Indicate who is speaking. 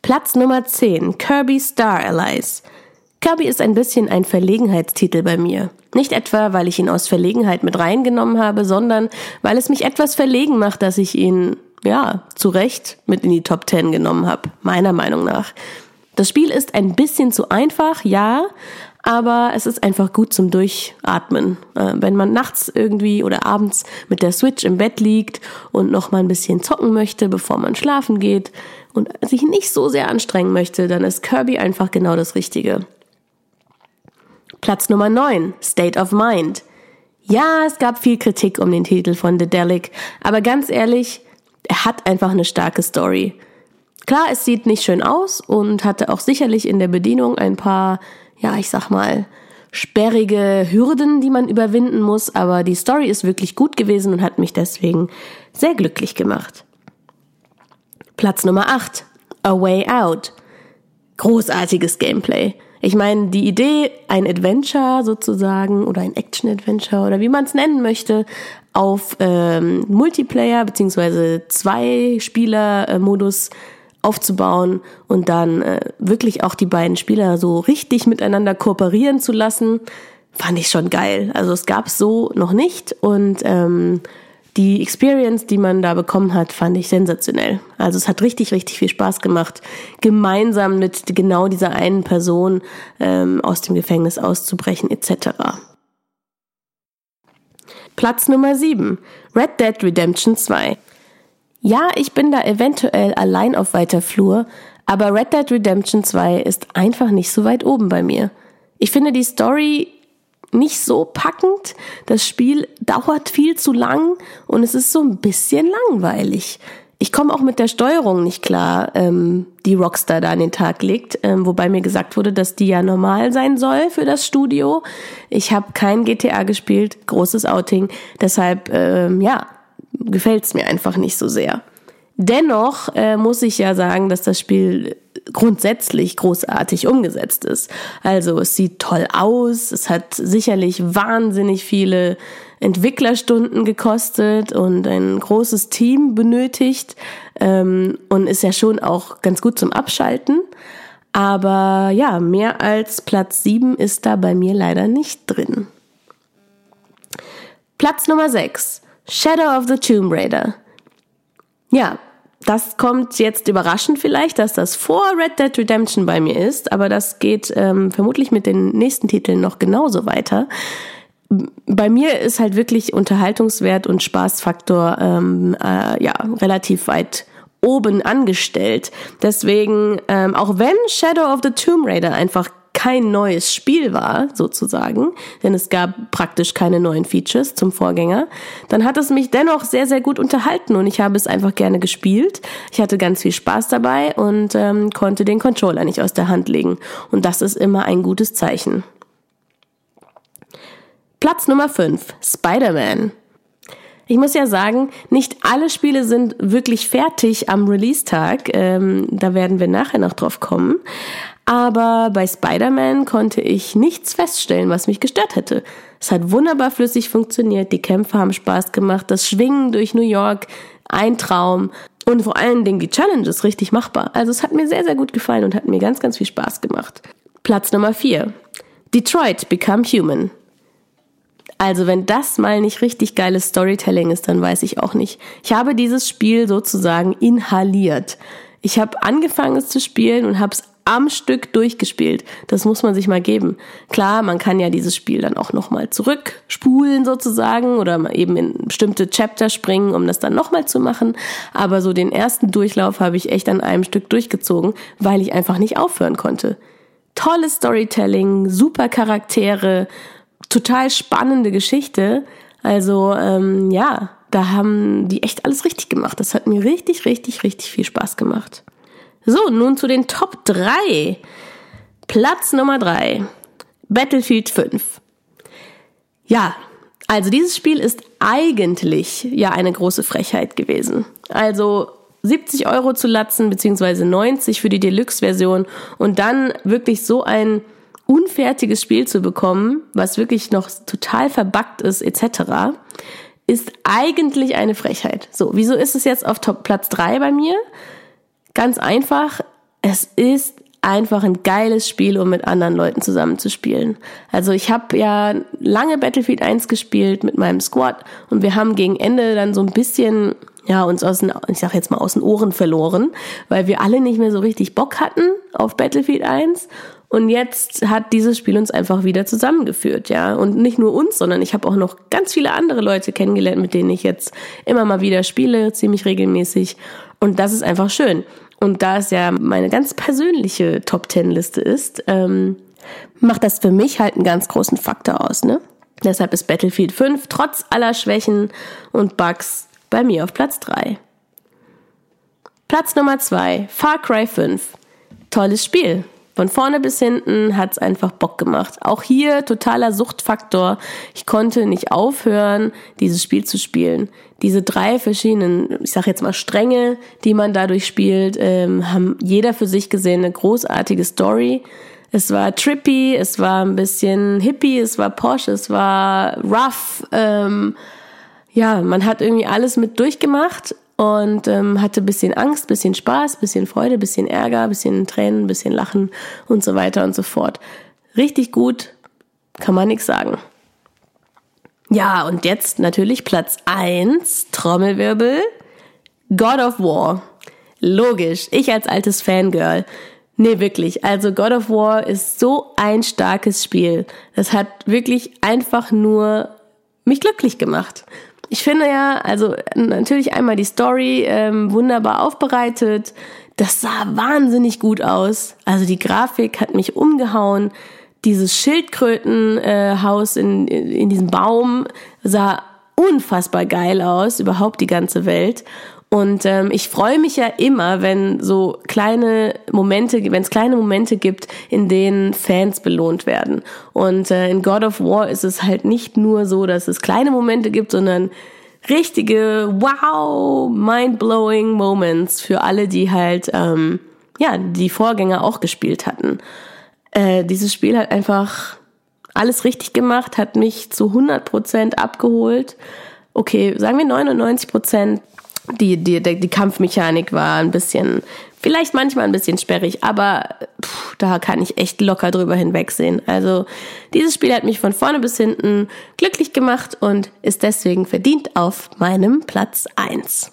Speaker 1: Platz Nummer 10, Kirby Star Allies. Kirby ist ein bisschen ein Verlegenheitstitel bei mir. Nicht etwa, weil ich ihn aus Verlegenheit mit reingenommen habe, sondern weil es mich etwas verlegen macht, dass ich ihn, ja, zu Recht mit in die Top 10 genommen habe, meiner Meinung nach. Das Spiel ist ein bisschen zu einfach, ja, aber es ist einfach gut zum Durchatmen. Äh, wenn man nachts irgendwie oder abends mit der Switch im Bett liegt und noch mal ein bisschen zocken möchte, bevor man schlafen geht und sich nicht so sehr anstrengen möchte, dann ist Kirby einfach genau das Richtige. Platz Nummer 9, State of Mind. Ja, es gab viel Kritik um den Titel von The Delic, aber ganz ehrlich, er hat einfach eine starke Story. Klar, es sieht nicht schön aus und hatte auch sicherlich in der Bedienung ein paar, ja, ich sag mal, sperrige Hürden, die man überwinden muss, aber die Story ist wirklich gut gewesen und hat mich deswegen sehr glücklich gemacht. Platz Nummer 8, A Way Out. Großartiges Gameplay. Ich meine, die Idee, ein Adventure sozusagen oder ein Action-Adventure oder wie man es nennen möchte, auf ähm, Multiplayer beziehungsweise Zwei-Spieler-Modus aufzubauen und dann äh, wirklich auch die beiden Spieler so richtig miteinander kooperieren zu lassen, fand ich schon geil. Also es gab so noch nicht und ähm, die Experience, die man da bekommen hat, fand ich sensationell. Also es hat richtig, richtig viel Spaß gemacht, gemeinsam mit genau dieser einen Person ähm, aus dem Gefängnis auszubrechen etc. Platz Nummer 7. Red Dead Redemption 2. Ja, ich bin da eventuell allein auf weiter Flur, aber Red Dead Redemption 2 ist einfach nicht so weit oben bei mir. Ich finde die Story nicht so packend. Das Spiel dauert viel zu lang und es ist so ein bisschen langweilig. Ich komme auch mit der Steuerung nicht klar, ähm, die Rockstar da an den Tag legt, ähm, wobei mir gesagt wurde, dass die ja normal sein soll für das Studio. Ich habe kein GTA gespielt, großes Outing, deshalb ähm, ja gefällt's mir einfach nicht so sehr. Dennoch äh, muss ich ja sagen, dass das Spiel grundsätzlich großartig umgesetzt ist. Also es sieht toll aus, es hat sicherlich wahnsinnig viele Entwicklerstunden gekostet und ein großes Team benötigt ähm, und ist ja schon auch ganz gut zum Abschalten. Aber ja, mehr als Platz 7 ist da bei mir leider nicht drin. Platz Nummer 6. Shadow of the Tomb Raider. Ja, das kommt jetzt überraschend vielleicht, dass das vor Red Dead Redemption bei mir ist, aber das geht ähm, vermutlich mit den nächsten Titeln noch genauso weiter. Bei mir ist halt wirklich Unterhaltungswert und Spaßfaktor ähm, äh, ja relativ weit oben angestellt. Deswegen, ähm, auch wenn Shadow of the Tomb Raider einfach kein neues Spiel war, sozusagen, denn es gab praktisch keine neuen Features zum Vorgänger, dann hat es mich dennoch sehr, sehr gut unterhalten und ich habe es einfach gerne gespielt. Ich hatte ganz viel Spaß dabei und ähm, konnte den Controller nicht aus der Hand legen. Und das ist immer ein gutes Zeichen. Platz Nummer 5, Spider-Man. Ich muss ja sagen, nicht alle Spiele sind wirklich fertig am Release-Tag. Ähm, da werden wir nachher noch drauf kommen. Aber bei Spider-Man konnte ich nichts feststellen, was mich gestört hätte. Es hat wunderbar flüssig funktioniert, die Kämpfe haben Spaß gemacht, das Schwingen durch New York, ein Traum und vor allen Dingen die Challenges richtig machbar. Also es hat mir sehr, sehr gut gefallen und hat mir ganz, ganz viel Spaß gemacht. Platz Nummer 4. Detroit Become Human. Also wenn das mal nicht richtig geiles Storytelling ist, dann weiß ich auch nicht. Ich habe dieses Spiel sozusagen inhaliert. Ich habe angefangen es zu spielen und habe es am Stück durchgespielt. Das muss man sich mal geben. Klar, man kann ja dieses Spiel dann auch nochmal zurückspulen sozusagen oder eben in bestimmte Chapter springen, um das dann nochmal zu machen. Aber so den ersten Durchlauf habe ich echt an einem Stück durchgezogen, weil ich einfach nicht aufhören konnte. Tolles Storytelling, super Charaktere, total spannende Geschichte. Also ähm, ja, da haben die echt alles richtig gemacht. Das hat mir richtig, richtig, richtig viel Spaß gemacht. So, nun zu den Top 3. Platz Nummer 3. Battlefield 5. Ja, also dieses Spiel ist eigentlich ja eine große Frechheit gewesen. Also 70 Euro zu latzen, beziehungsweise 90 für die Deluxe-Version und dann wirklich so ein unfertiges Spiel zu bekommen, was wirklich noch total verbuggt ist, etc., ist eigentlich eine Frechheit. So, wieso ist es jetzt auf Top Platz 3 bei mir? Ganz einfach, es ist einfach ein geiles Spiel, um mit anderen Leuten zusammenzuspielen. Also ich habe ja lange Battlefield 1 gespielt mit meinem Squad und wir haben gegen Ende dann so ein bisschen ja, uns aus den, ich sag jetzt mal aus den Ohren verloren, weil wir alle nicht mehr so richtig Bock hatten auf Battlefield 1 und jetzt hat dieses Spiel uns einfach wieder zusammengeführt, ja. Und nicht nur uns, sondern ich habe auch noch ganz viele andere Leute kennengelernt, mit denen ich jetzt immer mal wieder spiele, ziemlich regelmäßig. Und das ist einfach schön. Und da es ja meine ganz persönliche Top Ten Liste ist, ähm, macht das für mich halt einen ganz großen Faktor aus, ne? Deshalb ist Battlefield 5 trotz aller Schwächen und Bugs bei mir auf Platz 3. Platz Nummer 2, Far Cry 5. Tolles Spiel. Von vorne bis hinten hat's einfach Bock gemacht. Auch hier totaler Suchtfaktor. Ich konnte nicht aufhören, dieses Spiel zu spielen. Diese drei verschiedenen, ich sag jetzt mal Stränge, die man dadurch spielt, ähm, haben jeder für sich gesehen eine großartige Story. Es war trippy, es war ein bisschen hippie, es war posh, es war rough. Ähm, ja, man hat irgendwie alles mit durchgemacht und ähm, hatte bisschen Angst, bisschen Spaß, bisschen Freude, bisschen Ärger, bisschen Tränen, bisschen Lachen und so weiter und so fort. Richtig gut, kann man nichts sagen. Ja, und jetzt natürlich Platz eins Trommelwirbel, God of War. Logisch, ich als altes Fangirl. Nee, wirklich. Also God of War ist so ein starkes Spiel. Das hat wirklich einfach nur mich glücklich gemacht. Ich finde ja, also natürlich einmal die Story ähm, wunderbar aufbereitet. Das sah wahnsinnig gut aus. Also die Grafik hat mich umgehauen. Dieses Schildkrötenhaus äh, in, in diesem Baum sah unfassbar geil aus, überhaupt die ganze Welt. Und ähm, ich freue mich ja immer, wenn so kleine Momente, wenn es kleine Momente gibt, in denen Fans belohnt werden. Und äh, in God of War ist es halt nicht nur so, dass es kleine Momente gibt, sondern richtige Wow, mind-blowing Moments für alle, die halt ähm, ja die Vorgänger auch gespielt hatten. Äh, dieses Spiel hat einfach alles richtig gemacht, hat mich zu 100% abgeholt. Okay, sagen wir 99% die, die, die Kampfmechanik war ein bisschen, vielleicht manchmal ein bisschen sperrig, aber pff, da kann ich echt locker drüber hinwegsehen. Also dieses Spiel hat mich von vorne bis hinten glücklich gemacht und ist deswegen verdient auf meinem Platz eins.